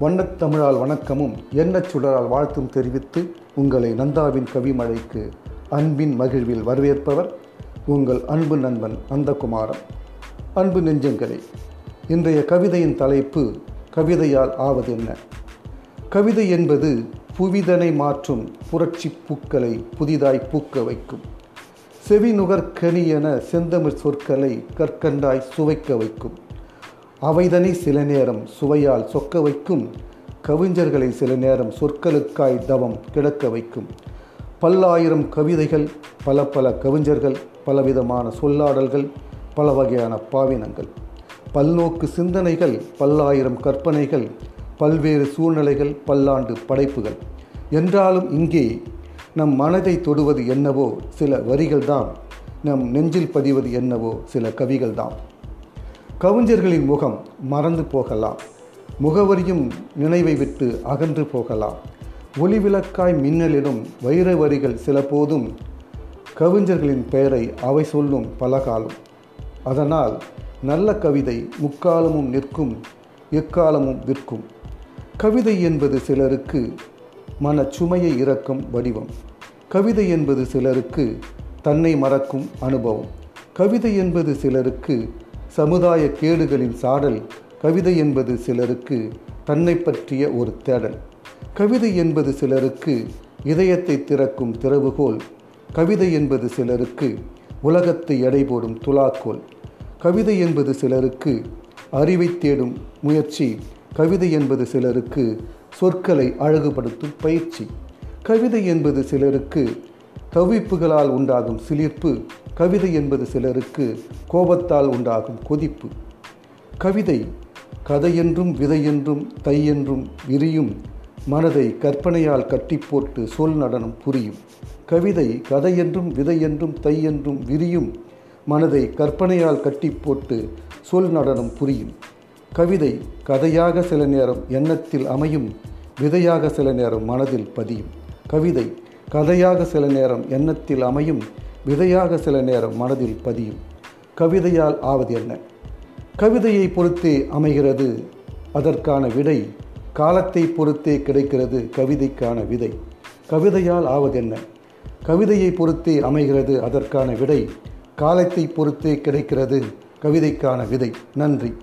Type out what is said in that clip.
வண்ணத்தமிழால் வணக்கமும் எண்ணச் சுடரால் வாழ்த்தும் தெரிவித்து உங்களை நந்தாவின் கவிமழைக்கு அன்பின் மகிழ்வில் வரவேற்பவர் உங்கள் அன்பு நண்பன் நந்தகுமாரன் அன்பு நெஞ்சங்களே இன்றைய கவிதையின் தலைப்பு கவிதையால் ஆவதென்ன கவிதை என்பது புவிதனை மாற்றும் புரட்சி பூக்களை புதிதாய் பூக்க வைக்கும். செவிநுகர்கனி என செந்தமிழ் சொற்களை கற்கண்டாய் சுவைக்க வைக்கும். அவைதனை சில நேரம் சுவையால் சொக்க வைக்கும். கவிஞர்களை சில நேரம் சொற்களுக்காய் தவம் கிடக்க வைக்கும். பல்லாயிரம் கவிதைகள் பல பல கவிஞர்கள் பலவிதமான சொல்லாடல்கள் பல வகையான பாவினங்கள். பல்நோக்கு சிந்தனைகள் பல்லாயிரம் கற்பனைகள் பல்வேறு சூழ்நிலைகள் பல்லாண்டு படைப்புகள். என்றாலும் இங்கே நம் மனதை தொடுவது என்னவோ சில வரிகள்தான் நம் நெஞ்சில் பதிவது என்னவோ சில கவிகள்தான் கவிஞர்களின் முகம் மறந்து போகலாம். முகவரியும் நினைவை விட்டு அகன்று போகலாம். ஒளிவிளக்காய் மின்னலிடும் வைர வரிகள் சில போதும் கவிஞர்களின் பெயரை அவை சொல்லும் பலகாலம். அதனால் நல்ல கவிதை முக்காலமும் நிற்கும் எக்காலமும் விற்கும். கவிதை என்பது சிலருக்கு மன சுமையை இறக்கும் வடிவம். கவிதை என்பது சிலருக்கு தன்னை மறக்கும் அனுபவம். கவிதை என்பது சிலருக்கு சமுதாய கேடுகளின் சாடல் கவிதை என்பது சிலருக்கு தன்னை பற்றிய ஒரு தேடல். கவிதை என்பது சிலருக்கு இதயத்தை திறக்கும் திறவுகோல். கவிதை என்பது சிலருக்கு உலகத்தை எடை போடும் துலாக்கோல். கவிதை என்பது சிலருக்கு அறிவை தேடும் முயற்சி. கவிதை என்பது சிலருக்கு சொற்களை அழகுபடுத்தும் பயிற்சி. கவிதை என்பது சிலருக்கு தவிப்புகளால் உண்டாகும் சிலிர்ப்பு. கவிதை என்பது சிலருக்கு கோபத்தால் உண்டாகும் கொதிப்பு. கவிதை கதையென்றும் விதையென்றும் தையென்றும் விரியும் மனதை கற்பனையால் கட்டி போட்டு சொல் நடனம் புரியும். கவிதை கதையென்றும் விதையென்றும் தையென்றும் விரியும் மனதை கற்பனையால் கட்டி போட்டு சொல் நடனம் புரியும். கவிதை கதையாக சில நேரம் எண்ணத்தில் அமையும் விதையாக சில நேரம் மனதில் பதியும். கவிதை கதையாக சில நேரம் எண்ணத்தில் அமையும் விதையாக சில நேரம் மனதில் பதியும். கவிதையால் ஆவது என்ன? கவிதையை பொறுத்தே அமைகிறது அதற்கான விடை காலத்தை பொறுத்தே கிடைக்கிறது கவிதைக்கான விதை கவிதையால் ஆவதென்ன கவிதையை பொறுத்தே அமைகிறது அதற்கான விடை காலத்தை பொறுத்தே கிடைக்கிறது கவிதைக்கான விதை நன்றி.